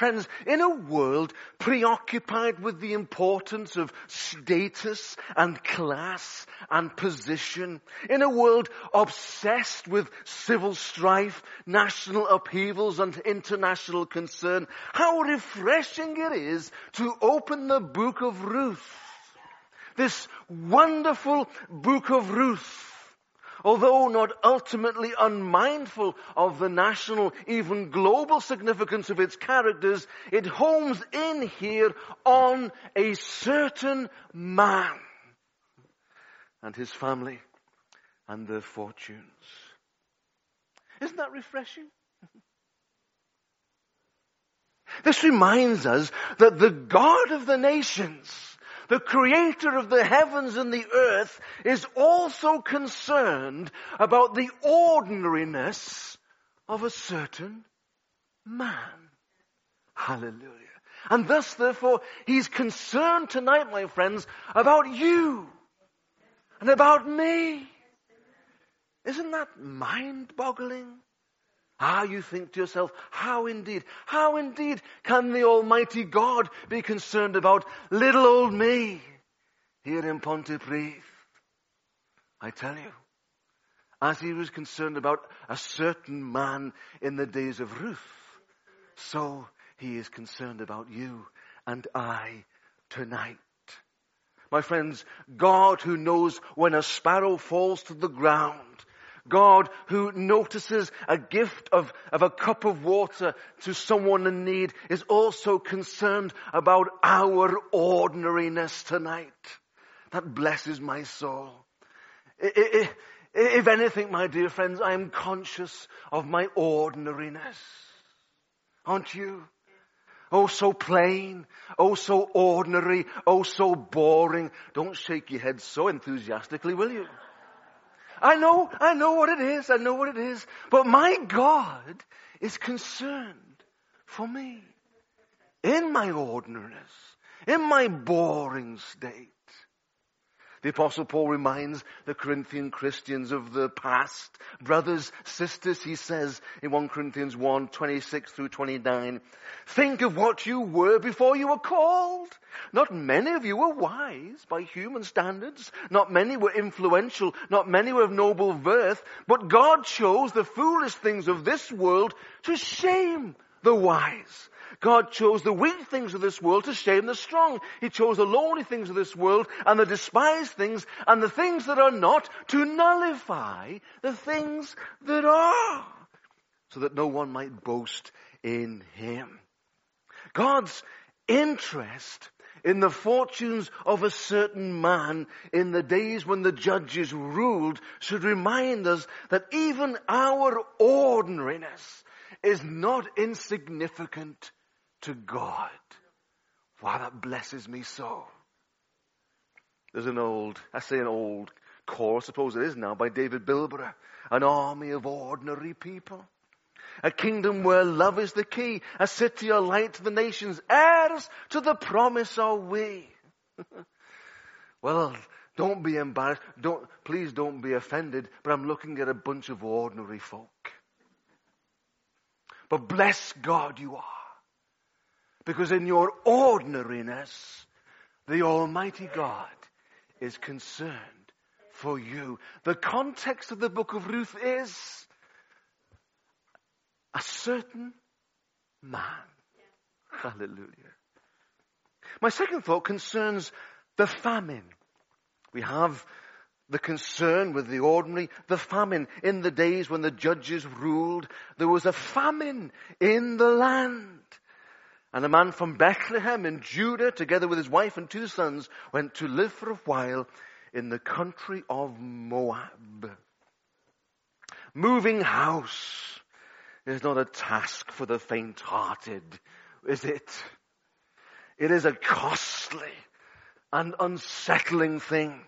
Friends, in a world preoccupied with the importance of status and class and position, in a world obsessed with civil strife, national upheavals and international concern, how refreshing it is to open the book of Ruth. This wonderful book of Ruth although not ultimately unmindful of the national, even global significance of its characters, it homes in here on a certain man and his family and their fortunes. Isn't that refreshing? This reminds us that the God of the nations the creator of the heavens and the earth, is also concerned about the ordinariness of a certain man. Hallelujah. And thus, therefore, he's concerned tonight, my friends, about you and about me. Isn't that mind boggling? Ah, you think to yourself, how indeed, how indeed can the Almighty God be concerned about little old me here in Pontypridd? I tell you, as he was concerned about a certain man in the days of Ruth, so he is concerned about you and I tonight. My friends, God who knows when a sparrow falls to the ground God who notices a gift of, of a cup of water to someone in need is also concerned about our ordinariness tonight. That blesses my soul. If anything, my dear friends, I am conscious of my ordinariness. Aren't you? Oh, so plain. Oh, so ordinary. Oh, so boring. Don't shake your head so enthusiastically, will you? I know, I know what it is. I know what it is. But my God is concerned for me in my ordinariness, in my boring state. The apostle Paul reminds the Corinthian Christians of the past. Brothers, sisters, he says in 1 Corinthians 1, 26 through 29, think of what you were before you were called. Not many of you were wise by human standards. Not many were influential. Not many were of noble birth. But God chose the foolish things of this world to shame the wise. God chose the weak things of this world to shame the strong. He chose the lowly things of this world and the despised things and the things that are not to nullify the things that are so that no one might boast in him. God's interest in the fortunes of a certain man in the days when the judges ruled should remind us that even our ordinariness is not insignificant to God. Wow, that blesses me so. There's an old, I say an old chorus, I suppose it is now, by David Bilbrough. An army of ordinary people. A kingdom where love is the key. A city a light to the nations. Heirs to the promise are we. well, don't be embarrassed. Don't, please don't be offended, but I'm looking at a bunch of ordinary folk. But bless God you are. Because in your ordinariness, the Almighty God is concerned for you. The context of the book of Ruth is a certain man. Hallelujah. My second thought concerns the famine. We have the concern with the ordinary, the famine. In the days when the judges ruled, there was a famine in the land. And a man from Bethlehem in Judah, together with his wife and two sons, went to live for a while in the country of Moab. Moving house is not a task for the faint-hearted, is it? It is a costly and unsettling thing.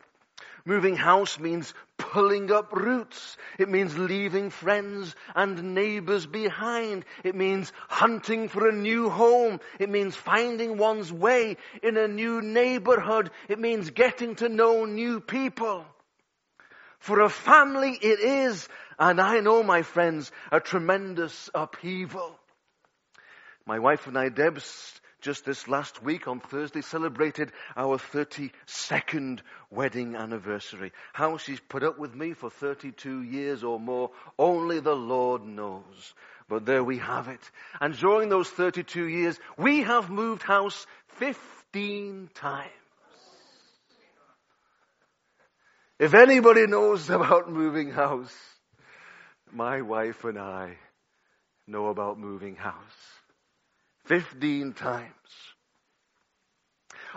Moving house means pulling up roots. It means leaving friends and neighbors behind. It means hunting for a new home. It means finding one's way in a new neighborhood. It means getting to know new people. For a family it is, and I know my friends, a tremendous upheaval. My wife and I, Debs, just this last week on Thursday celebrated our 32nd wedding anniversary. How she's put up with me for 32 years or more, only the Lord knows. But there we have it. And during those 32 years, we have moved house 15 times. If anybody knows about moving house, my wife and I know about moving house. 15 times.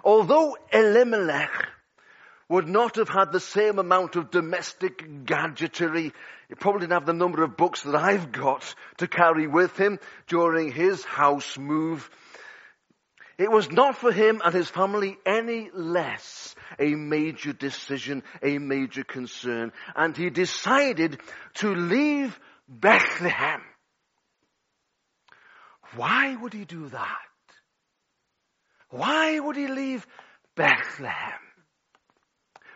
Although Elimelech would not have had the same amount of domestic gadgetry, he probably didn't have the number of books that I've got to carry with him during his house move. It was not for him and his family any less a major decision, a major concern. And he decided to leave Bethlehem why would he do that? Why would he leave Bethlehem?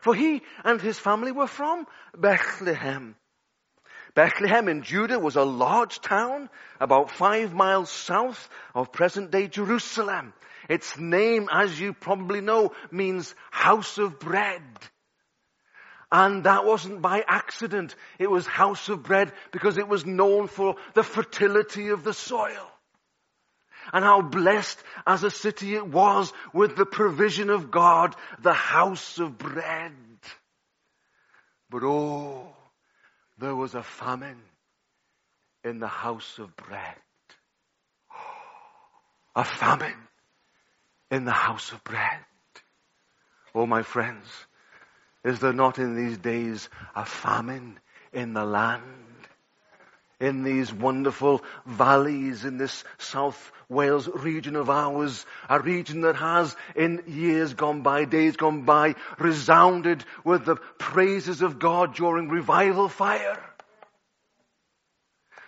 For he and his family were from Bethlehem. Bethlehem in Judah was a large town about five miles south of present day Jerusalem. Its name, as you probably know, means house of bread. And that wasn't by accident. It was house of bread because it was known for the fertility of the soil and how blessed as a city it was with the provision of God, the house of bread. But oh, there was a famine in the house of bread. A famine in the house of bread. Oh, my friends, is there not in these days a famine in the land? In these wonderful valleys in this South Wales region of ours, a region that has in years gone by, days gone by, resounded with the praises of God during revival fire.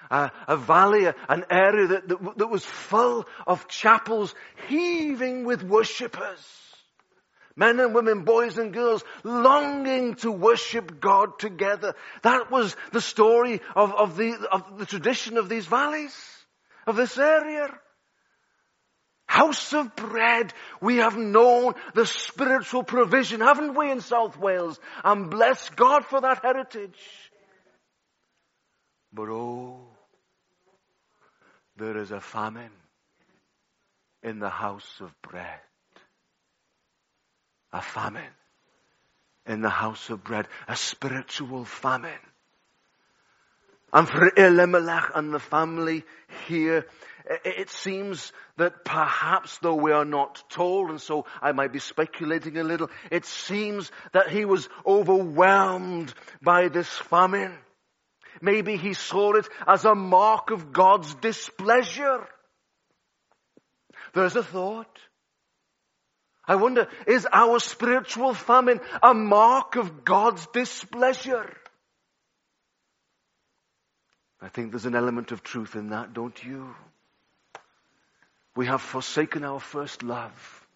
A, a valley, an area that, that, that was full of chapels heaving with worshippers. Men and women, boys and girls, longing to worship God together. That was the story of, of, the, of the tradition of these valleys, of this area. House of bread. We have known the spiritual provision, haven't we, in South Wales? And bless God for that heritage. But oh, there is a famine in the house of bread a famine in the house of bread, a spiritual famine. And for Elimelech and the family here, it seems that perhaps, though we are not told, and so I might be speculating a little, it seems that he was overwhelmed by this famine. Maybe he saw it as a mark of God's displeasure. There's a thought. I wonder, is our spiritual famine a mark of God's displeasure? I think there's an element of truth in that, don't you? We have forsaken our first love.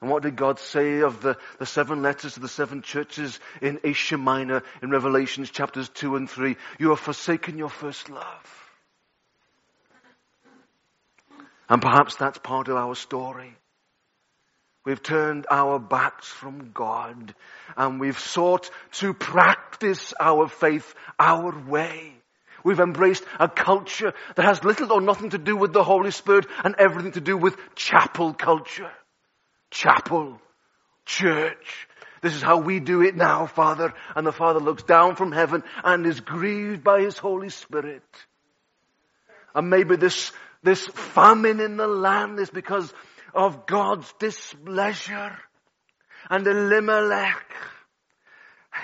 And what did God say of the, the seven letters to the seven churches in Asia Minor in Revelations chapters 2 and 3? You have forsaken your first love. And perhaps that's part of our story. We've turned our backs from God and we've sought to practice our faith our way. We've embraced a culture that has little or nothing to do with the Holy Spirit and everything to do with chapel culture. Chapel. Church. This is how we do it now, Father. And the Father looks down from heaven and is grieved by His Holy Spirit. And maybe this, this famine in the land is because of God's displeasure. And Elimelech,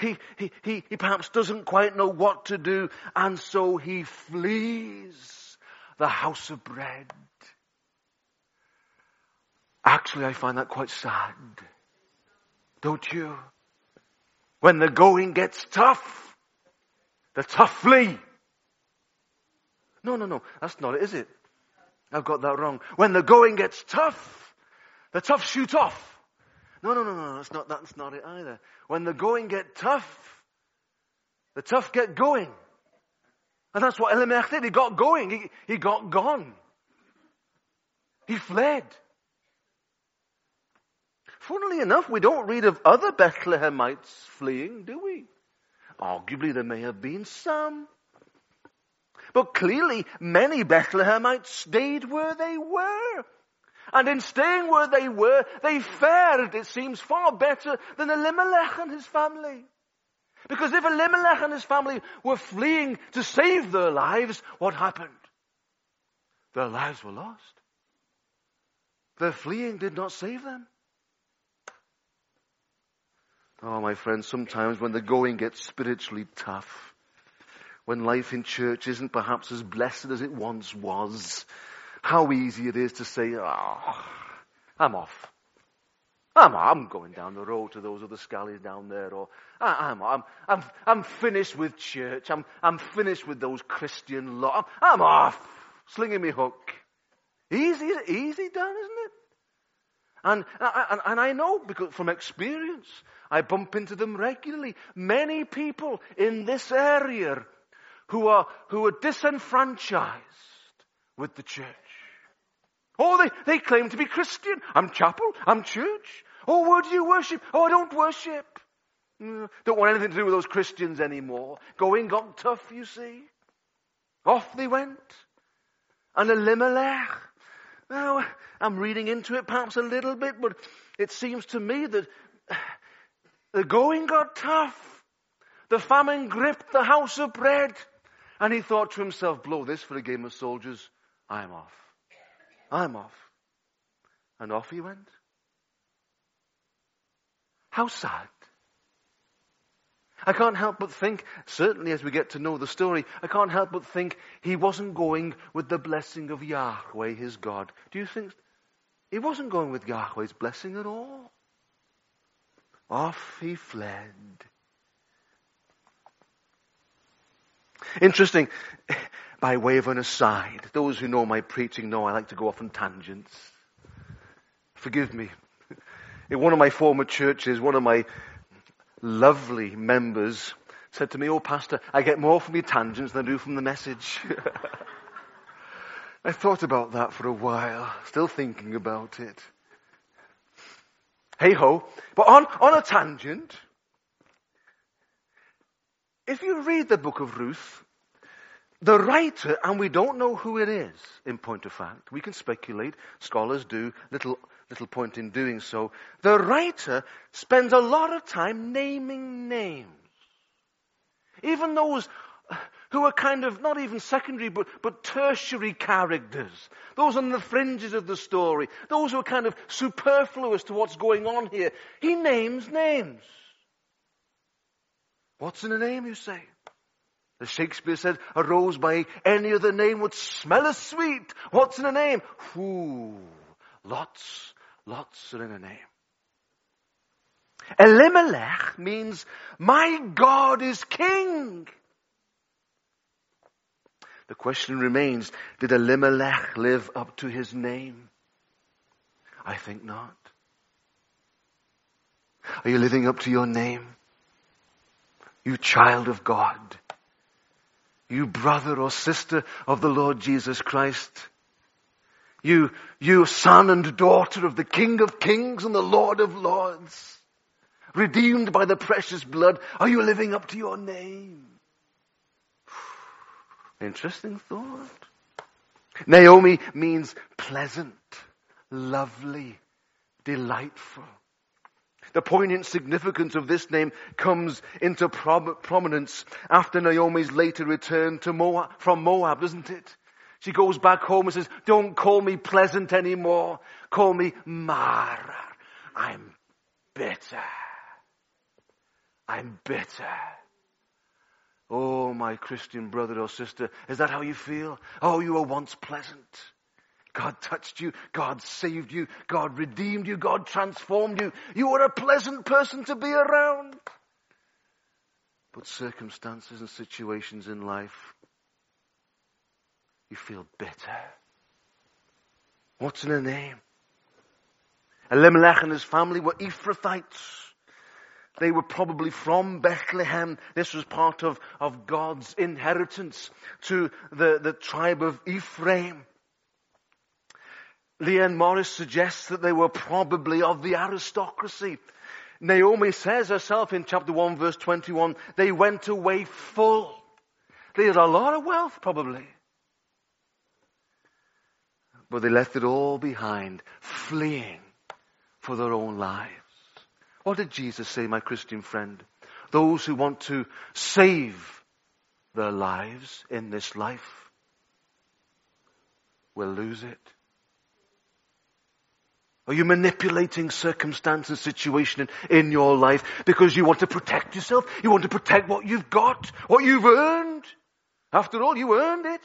he, he, he, he perhaps doesn't quite know what to do, and so he flees the house of bread. Actually, I find that quite sad. Don't you? When the going gets tough, the tough flee. No, no, no, that's not it, is it? I've got that wrong. When the going gets tough, the tough shoot off. No, no, no, no, that's not, that's not it either. When the going get tough, the tough get going. And that's what Elimelech did. He got going. He, he got gone. He fled. Funnily enough, we don't read of other Bethlehemites fleeing, do we? Arguably there may have been some. But clearly many Bethlehemites stayed where they were. And in staying where they were, they fared, it seems, far better than Elimelech and his family. Because if Elimelech and his family were fleeing to save their lives, what happened? Their lives were lost. Their fleeing did not save them. Oh, my friends, sometimes when the going gets spiritually tough, when life in church isn't perhaps as blessed as it once was, how easy it is to say, oh, I'm off. I'm, I'm going down the road to those other scallies down there, or I'm, I'm, I'm, I'm finished with church. I'm, I'm finished with those Christian lot. I'm, I'm off, slinging me hook. Easy, easy done, isn't it? And, and, and I know because from experience, I bump into them regularly. Many people in this area who are, who are disenfranchised with the church. Oh, they, they claim to be Christian. I'm chapel. I'm church. Oh, where do you worship? Oh, I don't worship. Mm, don't want anything to do with those Christians anymore. Going got tough, you see. Off they went. And Elimelech. Now, I'm reading into it perhaps a little bit, but it seems to me that the going got tough. The famine gripped the house of bread. And he thought to himself, blow this for a game of soldiers. I'm off. I'm off. And off he went. How sad. I can't help but think, certainly as we get to know the story, I can't help but think he wasn't going with the blessing of Yahweh, his God. Do you think he wasn't going with Yahweh's blessing at all? Off he fled. Interesting, by way of an aside, those who know my preaching know I like to go off on tangents. Forgive me. In one of my former churches, one of my lovely members said to me, Oh, Pastor, I get more from your tangents than I do from the message. I thought about that for a while, still thinking about it. Hey ho. But on, on a tangent, if you read the book of Ruth, the writer, and we don't know who it is, in point of fact, we can speculate, scholars do, little, little point in doing so. The writer spends a lot of time naming names. Even those who are kind of not even secondary but, but tertiary characters. Those on the fringes of the story. Those who are kind of superfluous to what's going on here. He names names. What's in a name, you say? As Shakespeare said, a rose by any other name would smell as sweet. What's in a name? Ooh, lots, lots are in a name. Elimelech means, my God is king. The question remains, did Elimelech live up to his name? I think not. Are you living up to your name? You child of God. You brother or sister of the Lord Jesus Christ. You, you son and daughter of the King of Kings and the Lord of Lords. Redeemed by the precious blood. Are you living up to your name? Interesting thought. Naomi means pleasant, lovely, delightful. The poignant significance of this name comes into prominence after Naomi's later return to Moab, from Moab, doesn't it? She goes back home and says, don't call me pleasant anymore. Call me Mara. I'm bitter. I'm bitter. Oh, my Christian brother or sister, is that how you feel? Oh, you were once pleasant. God touched you. God saved you. God redeemed you. God transformed you. You were a pleasant person to be around. But circumstances and situations in life, you feel bitter. What's in a name? Elimelech and his family were Ephrathites. They were probably from Bethlehem. This was part of, of God's inheritance to the, the tribe of Ephraim. Leon Morris suggests that they were probably of the aristocracy. Naomi says herself in chapter 1 verse 21, they went away full. They had a lot of wealth probably. But they left it all behind, fleeing for their own lives. What did Jesus say, my Christian friend? Those who want to save their lives in this life will lose it. Are you manipulating circumstance and situation in, in, your life because you want to protect yourself? You want to protect what you've got, what you've earned? After all, you earned it.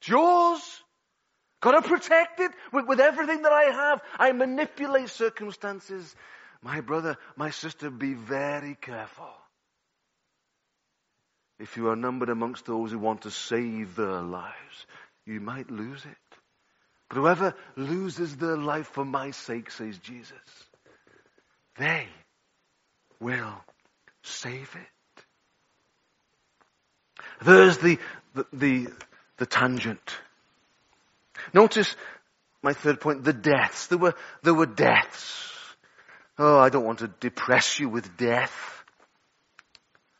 It's yours. Gotta protect it with, with everything that I have. I manipulate circumstances. My brother, my sister, be very careful. If you are numbered amongst those who want to save their lives, you might lose it. But whoever loses their life for my sake, says Jesus, they will save it. There's the, the, the, the tangent. Notice my third point, the deaths. There were, there were deaths. Oh, I don't want to depress you with death.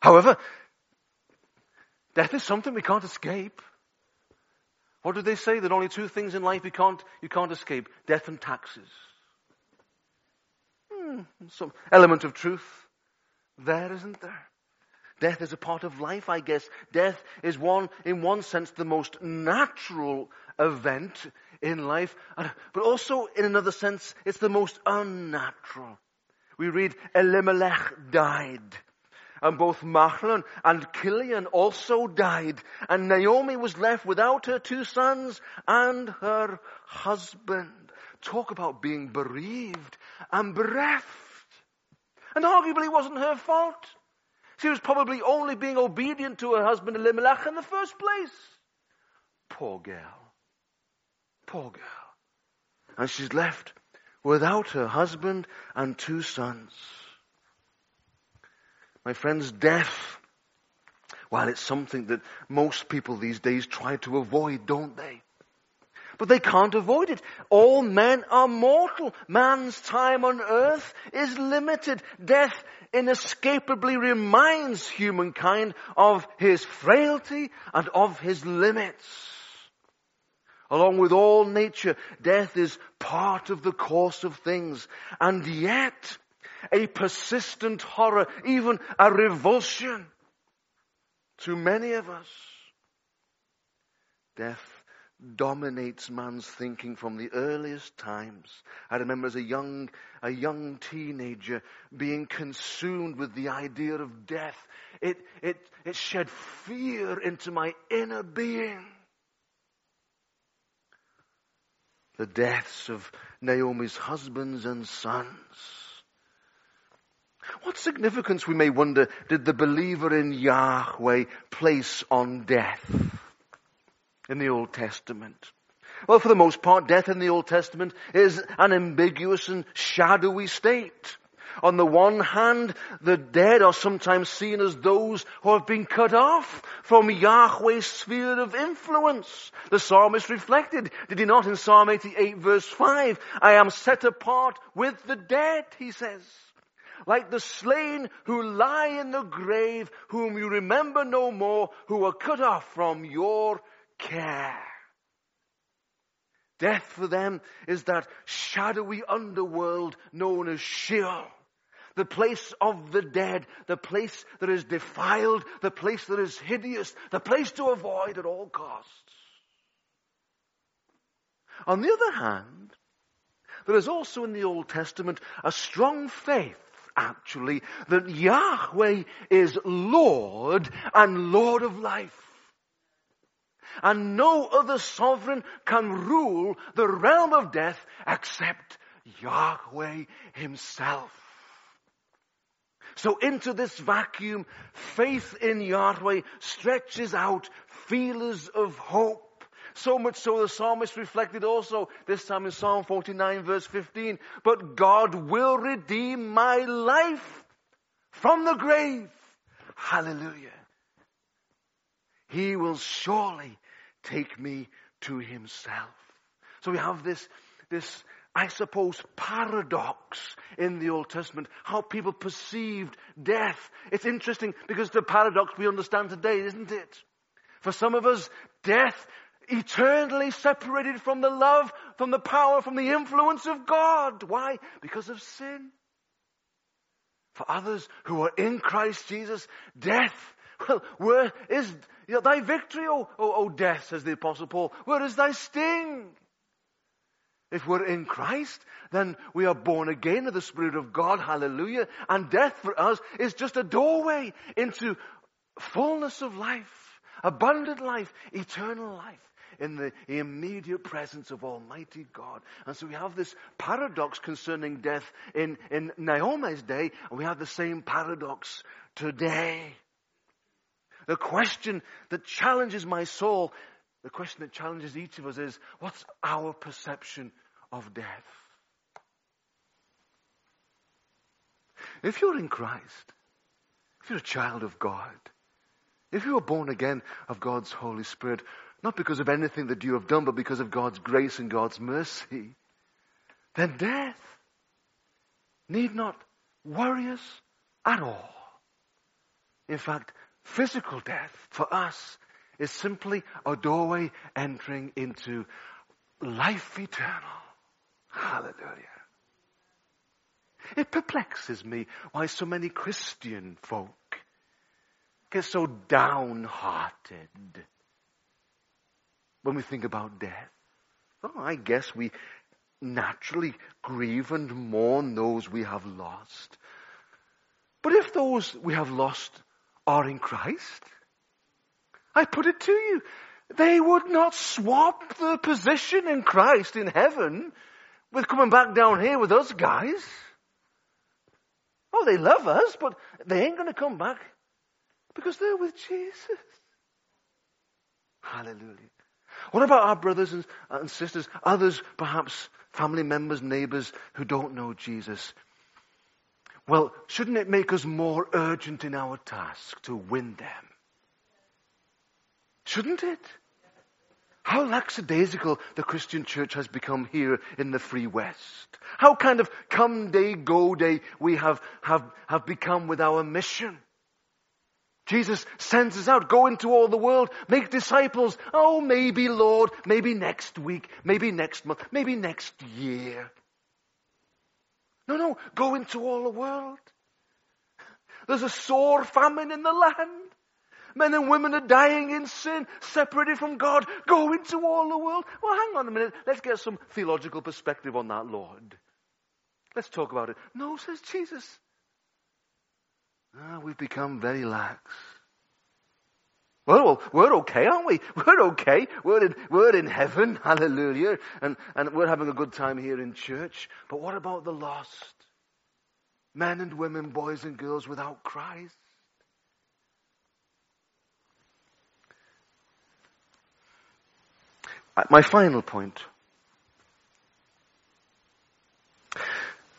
However, death is something we can't escape. What did they say? That only two things in life you can't, you can't escape. Death and taxes. Hmm, some element of truth there, isn't there? Death is a part of life, I guess. Death is one, in one sense, the most natural event in life, but also in another sense, it's the most unnatural. We read Elimelech died. And both Mahlon and Chilion also died. And Naomi was left without her two sons and her husband. Talk about being bereaved and bereft. And arguably it wasn't her fault. She was probably only being obedient to her husband Elimelech in the first place. Poor girl. Poor girl. And she's left without her husband and two sons. My friends, death, well, it's something that most people these days try to avoid, don't they? But they can't avoid it. All men are mortal. Man's time on earth is limited. Death inescapably reminds humankind of his frailty and of his limits. Along with all nature, death is part of the course of things. And yet, a persistent horror, even a revulsion to many of us. Death dominates man's thinking from the earliest times. I remember as a young, a young teenager being consumed with the idea of death. It, it, it shed fear into my inner being. The deaths of Naomi's husbands and sons what significance, we may wonder, did the believer in Yahweh place on death in the Old Testament? Well, for the most part, death in the Old Testament is an ambiguous and shadowy state. On the one hand, the dead are sometimes seen as those who have been cut off from Yahweh's sphere of influence. The psalmist reflected, did he not in Psalm 88 verse 5, I am set apart with the dead, he says like the slain who lie in the grave, whom you remember no more, who are cut off from your care. Death for them is that shadowy underworld known as Sheol. The place of the dead, the place that is defiled, the place that is hideous, the place to avoid at all costs. On the other hand, there is also in the Old Testament a strong faith actually that Yahweh is Lord and Lord of life. And no other sovereign can rule the realm of death except Yahweh himself. So into this vacuum, faith in Yahweh stretches out feelers of hope so much so the psalmist reflected also, this time in Psalm 49 verse 15, but God will redeem my life from the grave. Hallelujah. He will surely take me to himself. So we have this, this, I suppose, paradox in the Old Testament, how people perceived death. It's interesting because the paradox we understand today, isn't it? For some of us, death eternally separated from the love, from the power, from the influence of God. Why? Because of sin. For others who are in Christ Jesus, death, well, where is thy victory, O, o, o death, says the apostle Paul? Where is thy sting? If we're in Christ, then we are born again of the Spirit of God. Hallelujah. And death for us is just a doorway into fullness of life, abundant life, eternal life in the immediate presence of Almighty God. And so we have this paradox concerning death in, in Naomi's day, and we have the same paradox today. The question that challenges my soul, the question that challenges each of us is, what's our perception of death? If you're in Christ, if you're a child of God, if you are born again of God's Holy Spirit, not because of anything that you have done, but because of God's grace and God's mercy, then death need not worry us at all. In fact, physical death for us is simply a doorway entering into life eternal. Hallelujah. It perplexes me why so many Christian folk get so downhearted when we think about death? Well, I guess we naturally grieve and mourn those we have lost. But if those we have lost are in Christ, I put it to you, they would not swap the position in Christ in heaven with coming back down here with us guys. Oh, they love us, but they ain't going to come back because they're with Jesus. Hallelujah. What about our brothers and sisters, others, perhaps family members, neighbors who don't know Jesus? Well, shouldn't it make us more urgent in our task to win them? Shouldn't it? How lackadaisical the Christian church has become here in the free West. How kind of come day, go day we have, have, have become with our mission. Jesus sends us out, go into all the world, make disciples. Oh, maybe Lord, maybe next week, maybe next month, maybe next year. No, no, go into all the world. There's a sore famine in the land. Men and women are dying in sin, separated from God. Go into all the world. Well, hang on a minute. Let's get some theological perspective on that, Lord. Let's talk about it. No, says Jesus. Ah, we've become very lax. Well, we're okay, aren't we? We're okay. We're in, we're in heaven. Hallelujah. And, and we're having a good time here in church. But what about the lost? Men and women, boys and girls without Christ. Uh, my final point.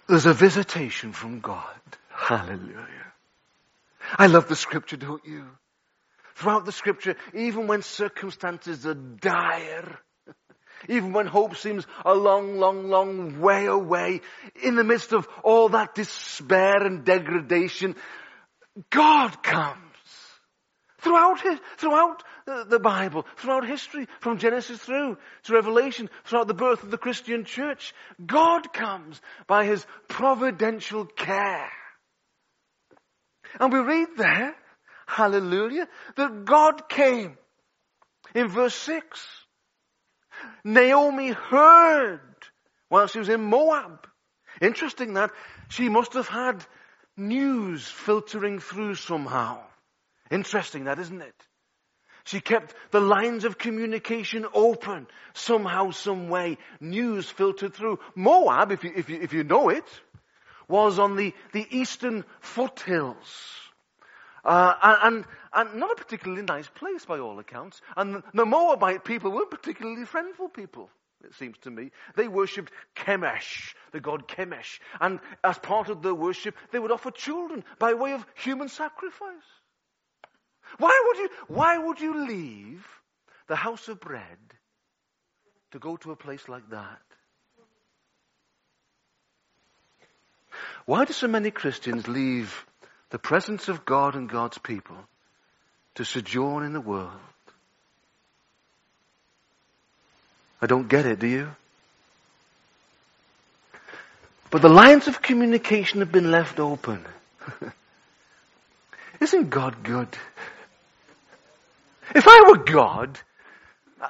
There's a visitation from God. Hallelujah. I love the scripture, don't you? Throughout the scripture, even when circumstances are dire, even when hope seems a long, long, long way away, in the midst of all that despair and degradation, God comes. Throughout throughout the Bible, throughout history, from Genesis through to Revelation, throughout the birth of the Christian church, God comes by His providential care. And we read there, hallelujah, that God came. In verse 6, Naomi heard while she was in Moab. Interesting that she must have had news filtering through somehow. Interesting that, isn't it? She kept the lines of communication open somehow, some way. News filtered through. Moab, if you, if you, if you know it, was on the, the eastern foothills. Uh, and, and not a particularly nice place by all accounts. And the Moabite people weren't particularly friendful people, it seems to me. They worshipped Chemosh, the god Chemosh. And as part of their worship, they would offer children by way of human sacrifice. Why would you, why would you leave the house of bread to go to a place like that? Why do so many Christians leave the presence of God and God's people to sojourn in the world? I don't get it, do you? But the lines of communication have been left open. Isn't God good? If I were God,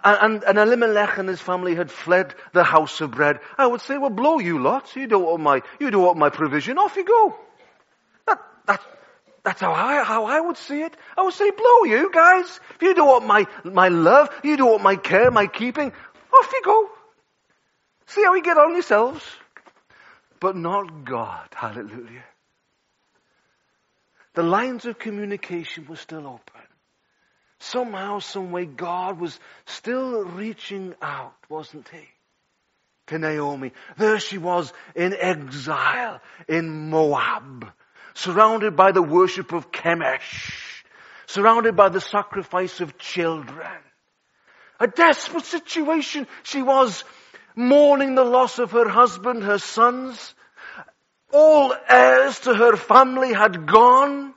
and, and Elimelech and his family had fled the house of bread, I would say, well, blow you lots. You don't want my, you don't want my provision. Off you go. That, that, that's how I, how I would see it. I would say, blow you guys. If you don't want my, my love, you don't want my care, my keeping, off you go. See how you get on yourselves. But not God. Hallelujah. The lines of communication were still open. Somehow, someway, God was still reaching out, wasn't He? To Naomi. There she was in exile in Moab, surrounded by the worship of Chemosh, surrounded by the sacrifice of children. A desperate situation. She was mourning the loss of her husband, her sons. All heirs to her family had gone.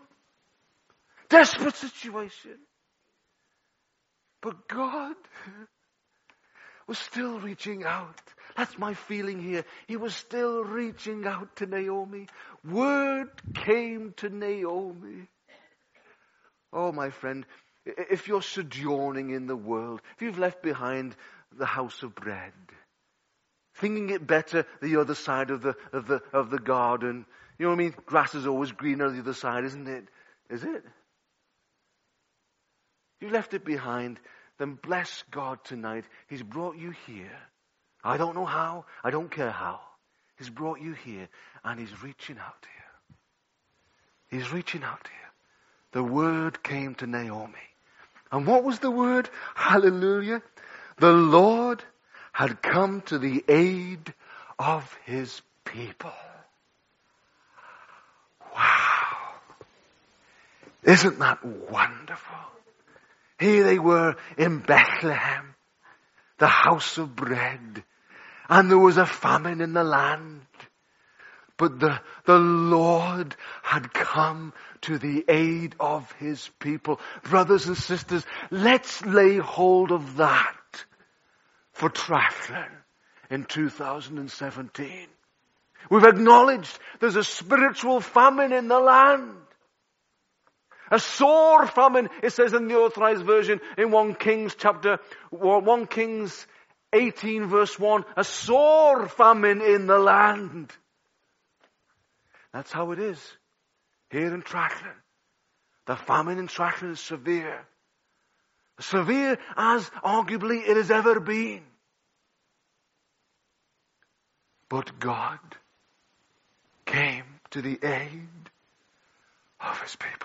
Desperate situation. But God was still reaching out. That's my feeling here. He was still reaching out to Naomi. Word came to Naomi. Oh, my friend, if you're sojourning in the world, if you've left behind the house of bread, thinking it better the other side of the, of the, of the garden, you know what I mean? Grass is always greener the other side, isn't it? Is it? You left it behind, then bless God tonight. He's brought you here. I don't know how, I don't care how. He's brought you here and He's reaching out to you. He's reaching out to you. The word came to Naomi. And what was the word? Hallelujah. The Lord had come to the aid of his people. Wow. Isn't that wonderful? Here they were in Bethlehem, the house of bread, and there was a famine in the land. But the, the Lord had come to the aid of His people. Brothers and sisters, let's lay hold of that for Trallwn in 2017. We've acknowledged there's a spiritual famine in the land. A sore famine, it says in the authorized version in 1 Kings chapter, 1 Kings 18 verse 1, a sore famine in the land. That's how it is here in Trallwn. The famine in Trallwn is severe. Severe as arguably it has ever been. But God came to the aid of his people.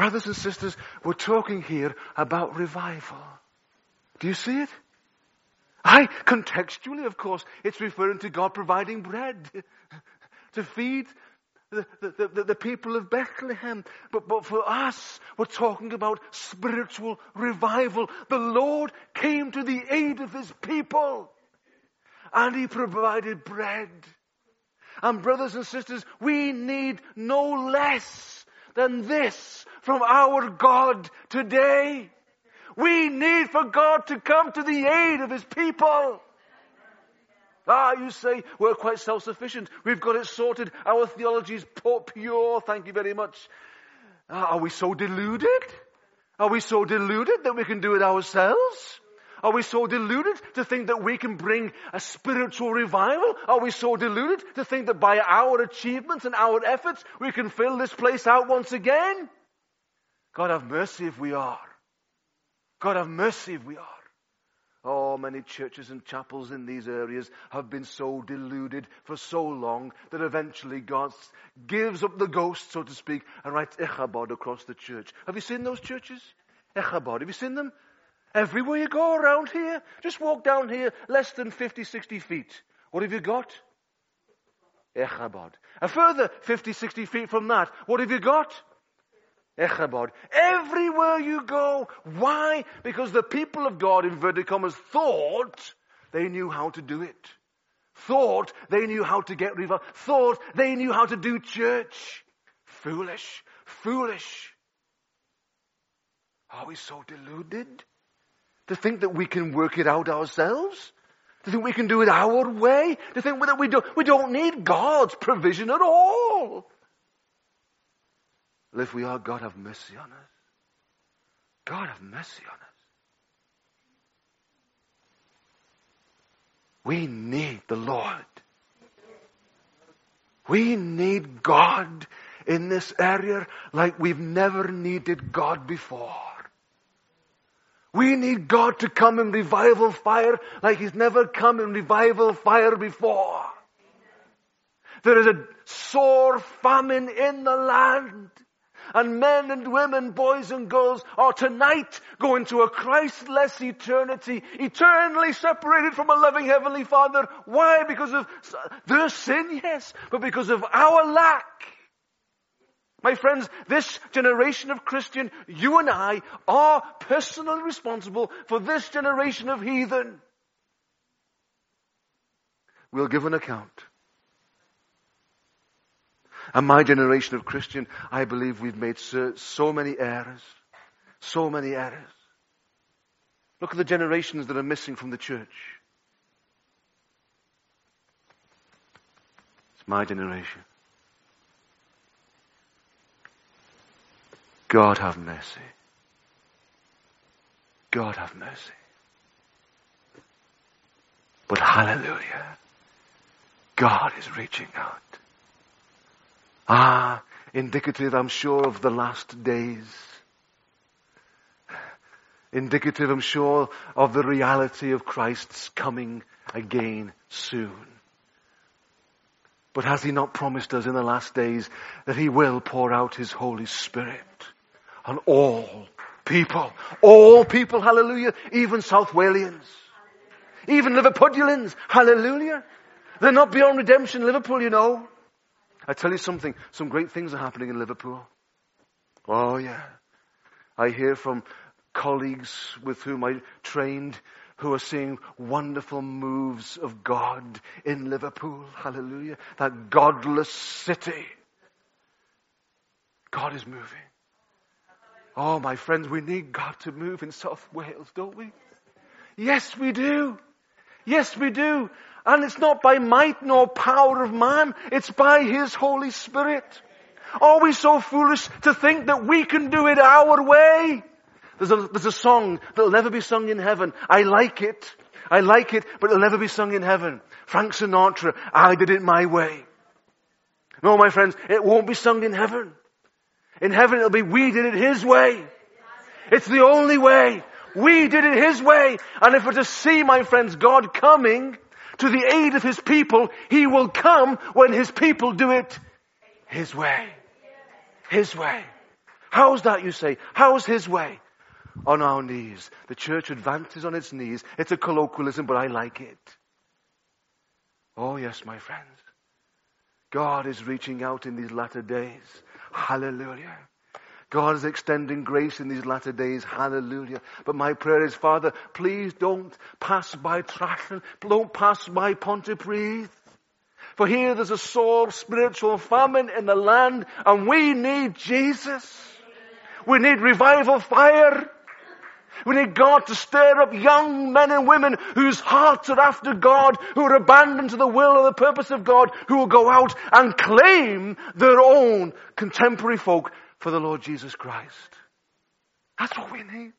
Brothers and sisters, we're talking here about revival. Do you see it? I, contextually, of course, it's referring to God providing bread to feed the, the, the, the, people of Bethlehem. But, but for us, we're talking about spiritual revival. The Lord came to the aid of His people. And He provided bread. And brothers and sisters, we need no less than this from our God today. We need for God to come to the aid of His people. Ah, you say we're quite self-sufficient. We've got it sorted. Our theology is pure. Thank you very much. Ah, are we so deluded? Are we so deluded that we can do it ourselves? Are we so deluded to think that we can bring a spiritual revival? Are we so deluded to think that by our achievements and our efforts we can fill this place out once again? God have mercy if we are. God have mercy if we are. Oh, many churches and chapels in these areas have been so deluded for so long that eventually God gives up the ghost, so to speak, and writes Ichabod across the church. Have you seen those churches? Ichabod. Have you seen them? Everywhere you go around here, just walk down here less than 50, 60 feet. What have you got? Ichabod. A further 50, 60 feet from that, what have you got? Ichabod. Everywhere you go. Why? Because the people of God, inverted commas, thought they knew how to do it. Thought they knew how to get revival. Thought they knew how to do church. Foolish. Foolish. Are we so deluded to think that we can work it out ourselves? To think we can do it our way? To think that we don't, we don't need God's provision at all? Well, if we are, God have mercy on us. God have mercy on us. We need the Lord. We need God in this area like we've never needed God before. We need God to come in revival fire like He's never come in revival fire before. There is a sore famine in the land. And men and women, boys and girls are tonight going to a Christless eternity, eternally separated from a loving Heavenly Father. Why? Because of their sin, yes, but because of our lack. My friends, this generation of Christian, you and I are personally responsible for this generation of heathen. We'll give an account. And my generation of Christian, I believe we've made so, so many errors. So many errors. Look at the generations that are missing from the church. It's my generation. God have mercy. God have mercy. But hallelujah, God is reaching out. Ah, indicative, I'm sure, of the last days. Indicative, I'm sure, of the reality of Christ's coming again soon. But has He not promised us in the last days that He will pour out His Holy Spirit? On all people. All people, hallelujah. Even South Walians. Even Liverpudlians, hallelujah. They're not beyond redemption, Liverpool, you know. I tell you something, some great things are happening in Liverpool. Oh yeah. I hear from colleagues with whom I trained who are seeing wonderful moves of God in Liverpool. Hallelujah. That godless city. God is moving. Oh, my friends, we need God to move in South Wales, don't we? Yes, we do. Yes, we do. And it's not by might nor power of man. It's by His Holy Spirit. Are we so foolish to think that we can do it our way? There's a, there's a song that'll never be sung in heaven. I like it. I like it, but it'll never be sung in heaven. Frank Sinatra, I did it my way. No, my friends, it won't be sung in heaven. In heaven it'll be, we did it His way. It's the only way. We did it His way. And if we're to see, my friends, God coming to the aid of His people, He will come when His people do it His way. His way. How's that, you say? How's His way? On our knees. The church advances on its knees. It's a colloquialism, but I like it. Oh yes, my friends. God is reaching out in these latter days. Hallelujah. God is extending grace in these latter days. Hallelujah. But my prayer is, Father, please don't pass by Trasham. Don't pass by Pontypridd. For here there's a sore spiritual famine in the land and we need Jesus. We need revival fire. We need God to stir up young men and women whose hearts are after God, who are abandoned to the will and the purpose of God, who will go out and claim their own contemporary folk for the Lord Jesus Christ. That's what we need.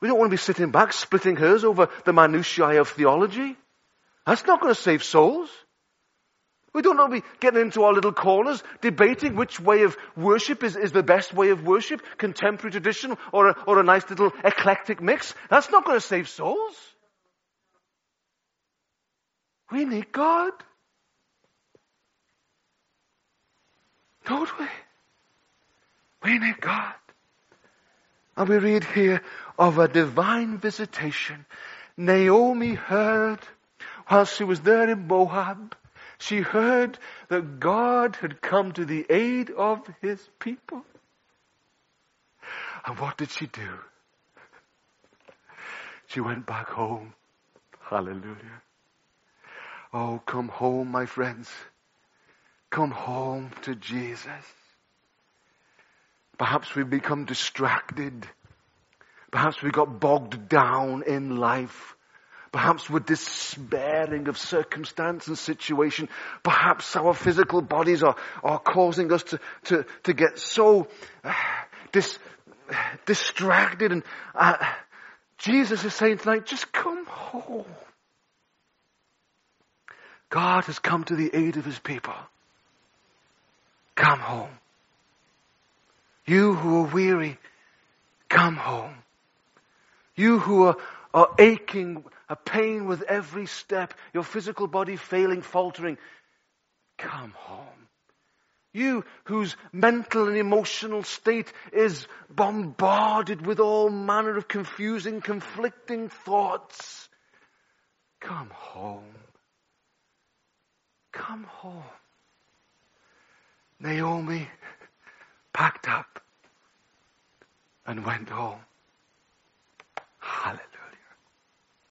We don't want to be sitting back splitting hairs over the minutiae of theology. That's not going to save souls. We don't want to be getting into our little corners, debating which way of worship is, is the best way of worship, contemporary tradition or a, or a nice little eclectic mix. That's not going to save souls. We need God. Don't we? We need God. And we read here of a divine visitation. Naomi heard while she was there in Moab She heard that God had come to the aid of his people. And what did she do? She went back home. Hallelujah. Oh, come home, my friends. Come home to Jesus. Perhaps we've become distracted. Perhaps we got bogged down in life. Perhaps we're despairing of circumstance and situation. Perhaps our physical bodies are, are causing us to, to, to get so uh, dis, distracted. And uh, Jesus is saying tonight, just come home. God has come to the aid of his people. Come home. You who are weary, come home. You who are, are aching, a pain with every step, your physical body failing, faltering, come home. You whose mental and emotional state is bombarded with all manner of confusing, conflicting thoughts, come home. Come home. Naomi packed up and went home.